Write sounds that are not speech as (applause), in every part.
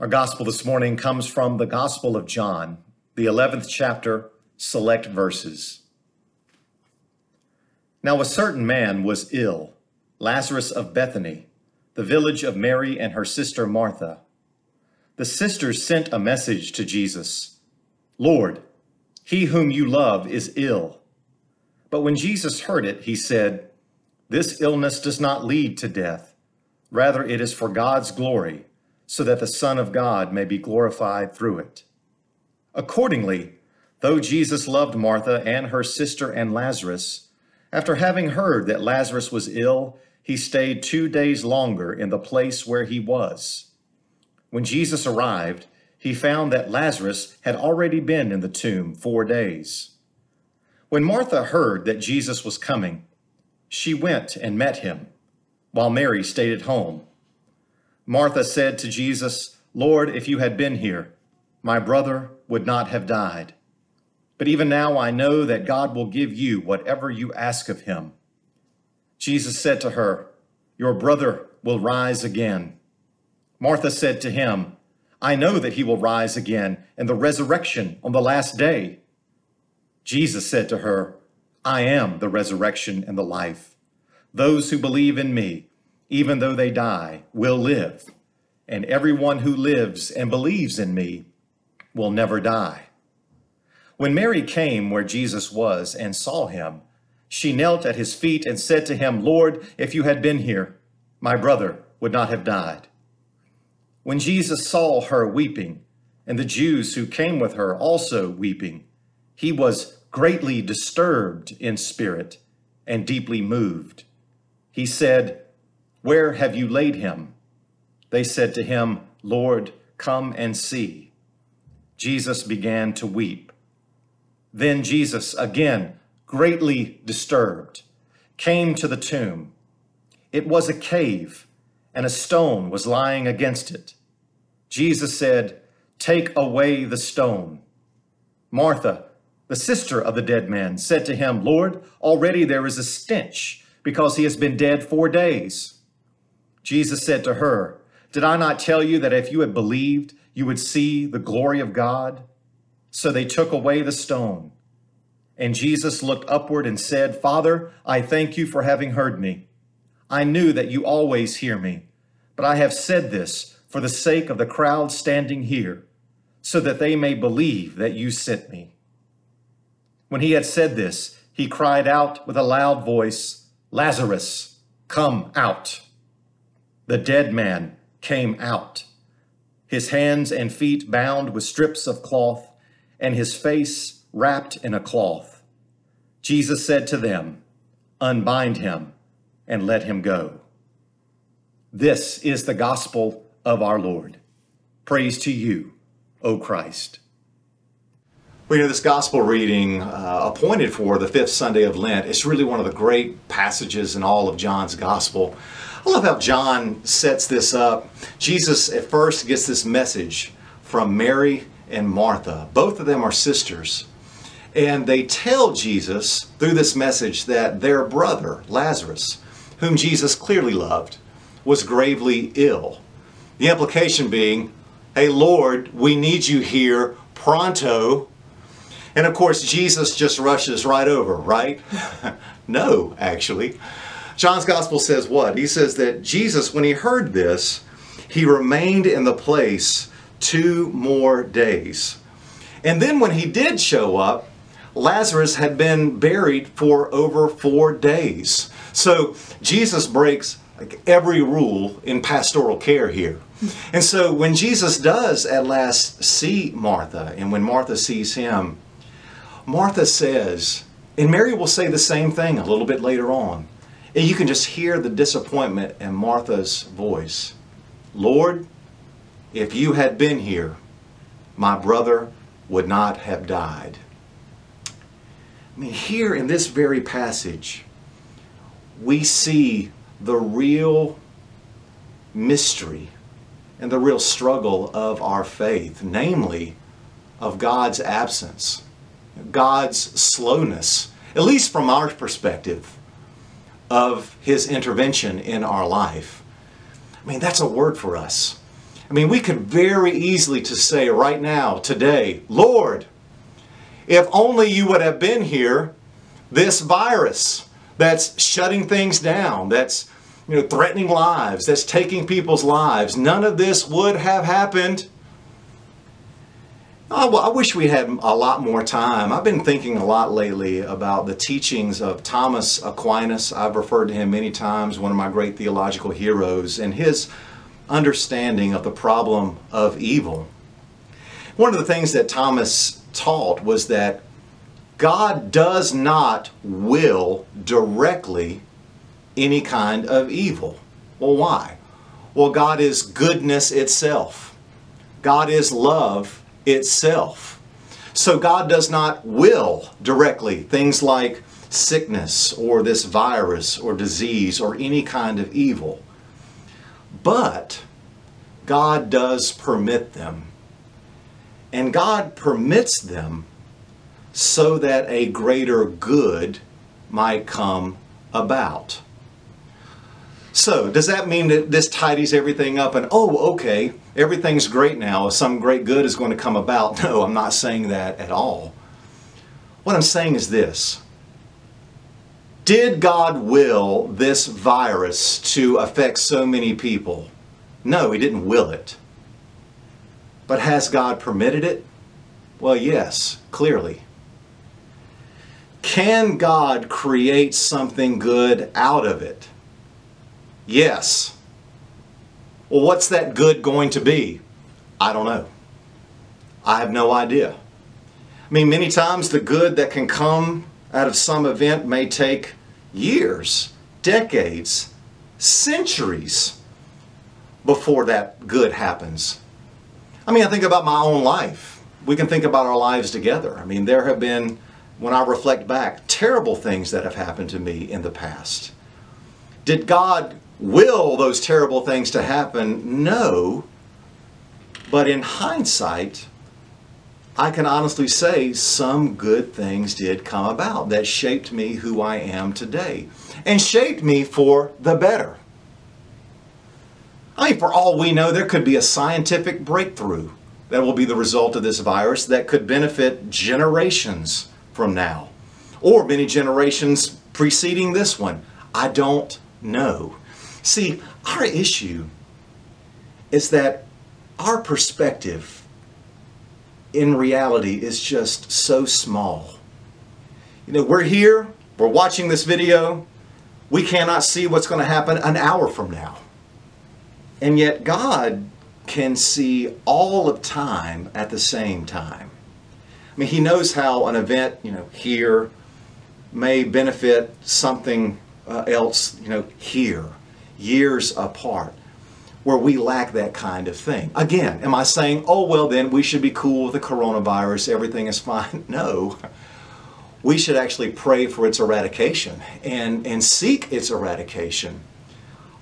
Our gospel this morning comes from the Gospel of John, the 11th chapter, select verses. Now, a certain man was ill, Lazarus of Bethany, the village of Mary and her sister Martha. The sisters sent a message to Jesus Lord, he whom you love is ill. But when Jesus heard it, he said, This illness does not lead to death. Rather, it is for God's glory so that the Son of God may be glorified through it. Accordingly, though Jesus loved Martha and her sister and Lazarus, after having heard that Lazarus was ill, he stayed two days longer in the place where he was. When Jesus arrived, he found that Lazarus had already been in the tomb four days. When Martha heard that Jesus was coming, she went and met him, while Mary stayed at home. Martha said to Jesus, Lord, if you had been here, my brother would not have died. But even now I know that God will give you whatever you ask of him. Jesus said to her, Your brother will rise again. Martha said to him, I know that he will rise again in the resurrection on the last day. Jesus said to her, I am the resurrection and the life. Those who believe in me, even though they die, will live, and everyone who lives and believes in me will never die. When Mary came where Jesus was and saw him, she knelt at his feet and said to him, Lord, if you had been here, my brother would not have died. When Jesus saw her weeping, and the Jews who came with her also weeping, he was greatly disturbed in spirit and deeply moved. He said, where have you laid him? They said to him, Lord, come and see. Jesus began to weep. Then Jesus, again greatly disturbed, came to the tomb. It was a cave, and a stone was lying against it. Jesus said, Take away the stone. Martha, the sister of the dead man, said to him, Lord, already there is a stench because he has been dead four days. Jesus said to her, Did I not tell you that if you had believed, you would see the glory of God? So they took away the stone. And Jesus looked upward and said, Father, I thank you for having heard me. I knew that you always hear me, but I have said this for the sake of the crowd standing here, so that they may believe that you sent me. When he had said this, he cried out with a loud voice, Lazarus, come out. The dead man came out, his hands and feet bound with strips of cloth, and his face wrapped in a cloth. Jesus said to them, Unbind him and let him go. This is the gospel of our Lord. Praise to you, O Christ. We know this gospel reading, uh, appointed for the fifth Sunday of Lent, is really one of the great passages in all of John's gospel. I love how John sets this up. Jesus at first gets this message from Mary and Martha. Both of them are sisters. And they tell Jesus through this message that their brother, Lazarus, whom Jesus clearly loved, was gravely ill. The implication being, hey, Lord, we need you here pronto. And of course, Jesus just rushes right over, right? (laughs) no, actually. John's gospel says what? He says that Jesus, when he heard this, he remained in the place two more days. And then when he did show up, Lazarus had been buried for over four days. So Jesus breaks like every rule in pastoral care here. And so when Jesus does at last see Martha, and when Martha sees him, Martha says, and Mary will say the same thing a little bit later on. And you can just hear the disappointment in Martha's voice. Lord, if you had been here, my brother would not have died. I mean, here in this very passage, we see the real mystery and the real struggle of our faith, namely of God's absence, God's slowness, at least from our perspective of His intervention in our life. I mean, that's a word for us. I mean, we could very easily to say right now, today, Lord, if only you would have been here, this virus that's shutting things down, that's you know, threatening lives, that's taking people's lives, none of this would have happened. Oh, well, I wish we had a lot more time. I've been thinking a lot lately about the teachings of Thomas Aquinas. I've referred to him many times, one of my great theological heroes, and his understanding of the problem of evil. One of the things that Thomas taught was that God does not will directly any kind of evil. Well, why? Well, God is goodness itself. God is love itself. So God does not will directly things like sickness or this virus or disease or any kind of evil. But God does permit them. And God permits them so that a greater good might come about. So, does that mean that this tidies everything up and, oh, okay, everything's great now, some great good is going to come about? (laughs) No, I'm not saying that at all. What I'm saying is this Did God will this virus to affect so many people? No, He didn't will it. But has God permitted it? Well, yes, clearly. Can God create something good out of it? Yes. Well, what's that good going to be? I don't know. I have no idea. I mean, many times the good that can come out of some event may take years, decades, centuries before that good happens. I mean, I think about my own life. We can think about our lives together. I mean, there have been, when I reflect back, terrible things that have happened to me in the past. Did God will those terrible things to happen? No. But in hindsight, I can honestly say some good things did come about that shaped me who I am today and shaped me for the better. I mean, for all we know, there could be a scientific breakthrough that will be the result of this virus that could benefit generations from now or many generations preceding this one. I don't know. See, our issue is that our perspective in reality is just so small. You know, we're here, we're watching this video, we cannot see what's going to happen an hour from now. And yet God can see all of time at the same time. I mean, he knows how an event, you know, here may benefit something uh, else, you know, here years apart where we lack that kind of thing. Again, am I saying, oh, well, then we should be cool with the coronavirus, everything is (laughs) fine? No. We should actually pray for its eradication and, and seek its eradication.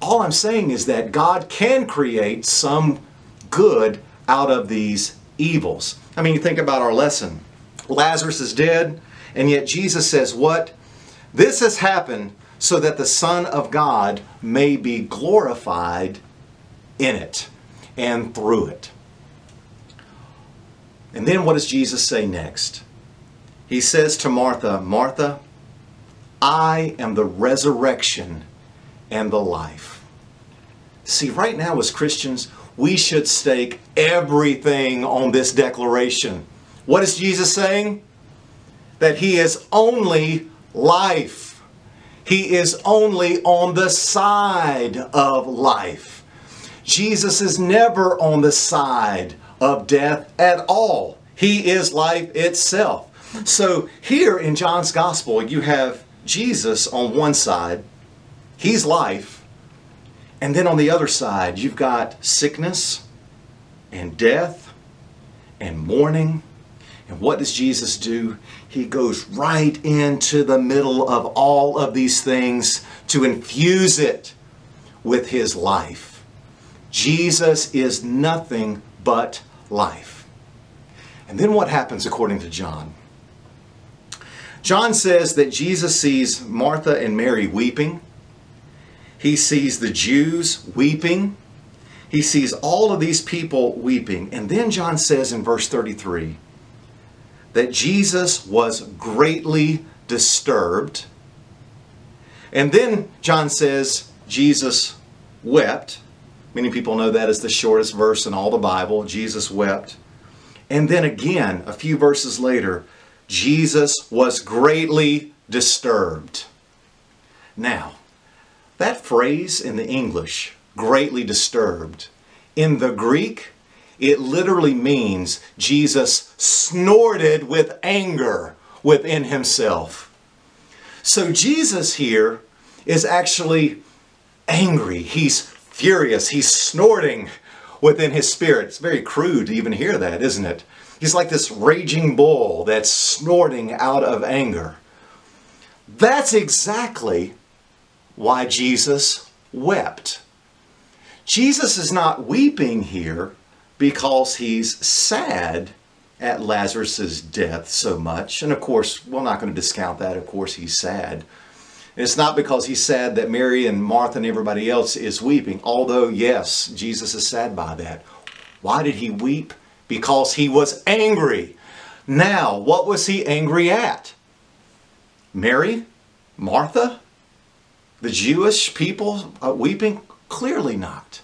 All I'm saying is that God can create some good out of these evils. I mean, you think about our lesson. Lazarus is dead, and yet Jesus says, What? This has happened so that the Son of God may be glorified in it and through it. And then what does Jesus say next? He says to Martha, Martha, I am the resurrection and the life. See, right now as Christians, we should stake everything on this declaration. What is Jesus saying? That He is only life. He is only on the side of life. Jesus is never on the side of death at all. He is life itself. So here in John's Gospel, you have Jesus on one side, He's life, and then on the other side, you've got sickness and death and mourning. And what does Jesus do? he goes right into the middle of all of these things to infuse it with his life. Jesus is nothing but life. And then what happens according to John? John says that Jesus sees Martha and Mary weeping. He sees the Jews weeping. he sees all of these people weeping. And then John says in verse 33 that Jesus was greatly disturbed. And then John says Jesus wept. Many people know that as the shortest verse in all the Bible. Jesus wept. And then again, a few verses later, Jesus was greatly disturbed. Now, that phrase in the English, greatly disturbed, in the Greek, it literally means Jesus snorted with anger within himself. So Jesus here is actually angry. He's furious. He's snorting within his spirit. It's very crude to even hear that, isn't it? He's like this raging bull that's snorting out of anger. That's exactly why Jesus wept. Jesus is not weeping here because he's sad at Lazarus' death so much. And of course, we're not going to discount that. Of course, he's sad. And it's not because he's sad that Mary and Martha and everybody else is weeping, although, yes, Jesus is sad by that. Why did he weep? Because he was angry. Now, what was he angry at? Mary? Martha? The Jewish people uh, weeping? Clearly not.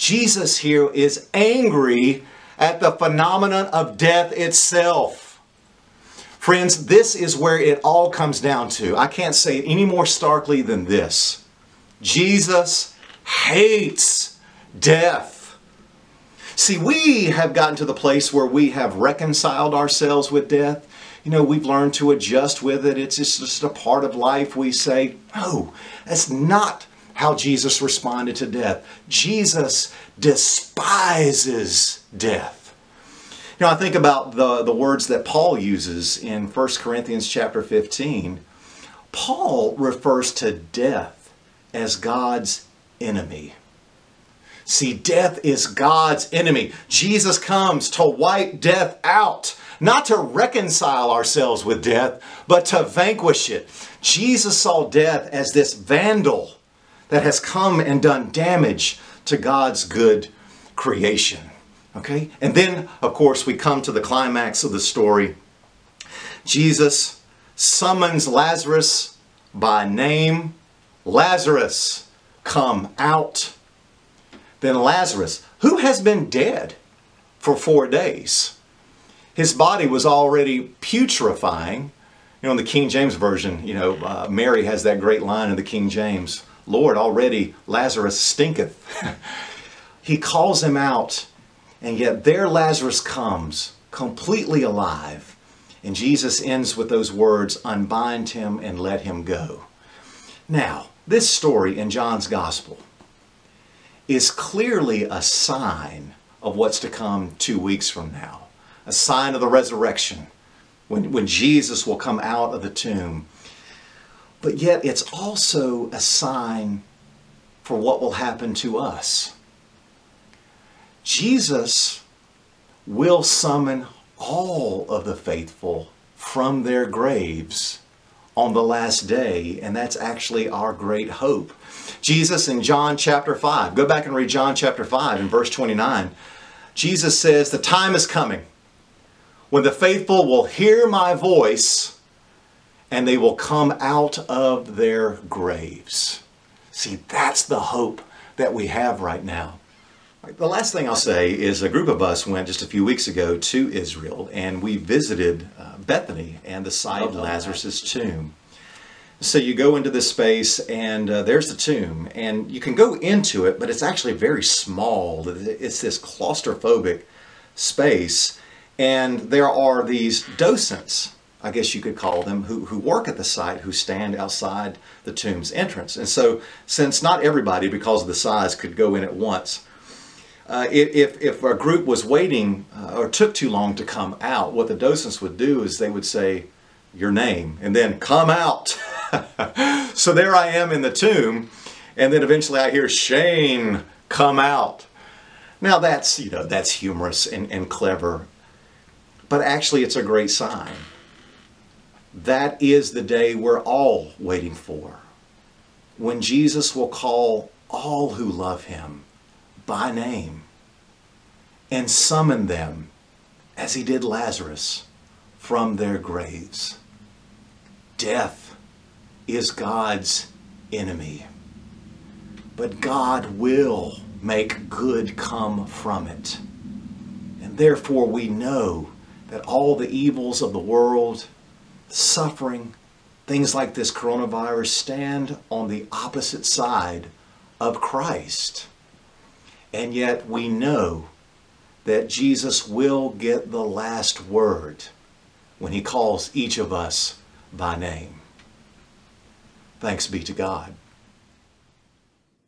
Jesus here is angry at the phenomenon of death itself. Friends, this is where it all comes down to. I can't say it any more starkly than this Jesus hates death. See, we have gotten to the place where we have reconciled ourselves with death. You know, we've learned to adjust with it. It's just a part of life. We say, no, that's not how Jesus responded to death. Jesus despises death. You know, I think about the, the words that Paul uses in 1 Corinthians chapter 15. Paul refers to death as God's enemy. See, death is God's enemy. Jesus comes to wipe death out, not to reconcile ourselves with death, but to vanquish it. Jesus saw death as this vandal that has come and done damage to God's good creation. Okay? And then, of course, we come to the climax of the story. Jesus summons Lazarus by name. Lazarus, come out. Then Lazarus, who has been dead for four days, his body was already putrefying. You know, in the King James Version, you know, uh, Mary has that great line in the King James Lord, already Lazarus stinketh. (laughs) he calls him out and yet there Lazarus comes, completely alive. And Jesus ends with those words, unbind him and let him go. Now, this story in John's Gospel is clearly a sign of what's to come two weeks from now, a sign of the resurrection, when, when Jesus will come out of the tomb. But yet, it's also a sign for what will happen to us. Jesus will summon all of the faithful from their graves on the last day, and that's actually our great hope. Jesus in John chapter 5, go back and read John chapter 5 in verse 29. Jesus says, The time is coming when the faithful will hear my voice and they will come out of their graves. See, that's the hope that we have right now. The last thing I'll say is a group of us went just a few weeks ago to Israel and we visited uh, Bethany and the site of Lazarus' tomb. So you go into this space and uh, there's the tomb and you can go into it, but it's actually very small. It's this claustrophobic space and there are these docents, I guess you could call them, who, who work at the site, who stand outside the tomb's entrance. And so since not everybody, because of the size, could go in at once, uh, if, if a group was waiting uh, or took too long to come out, what the docents would do is they would say your name and then come out. (laughs) so there I am in the tomb, and then eventually I hear Shane come out. Now that's you know that's humorous and, and clever, but actually it's a great sign. That is the day we're all waiting for. When Jesus will call all who love him by name and summon them, as he did Lazarus, from their graves. Death is God's enemy, but God will make good come from it. And therefore, we know that all the evils of the world, suffering, things like this coronavirus stand on the opposite side of Christ. And yet we know that Jesus will get the last word when he calls each of us by name. Thanks be to God.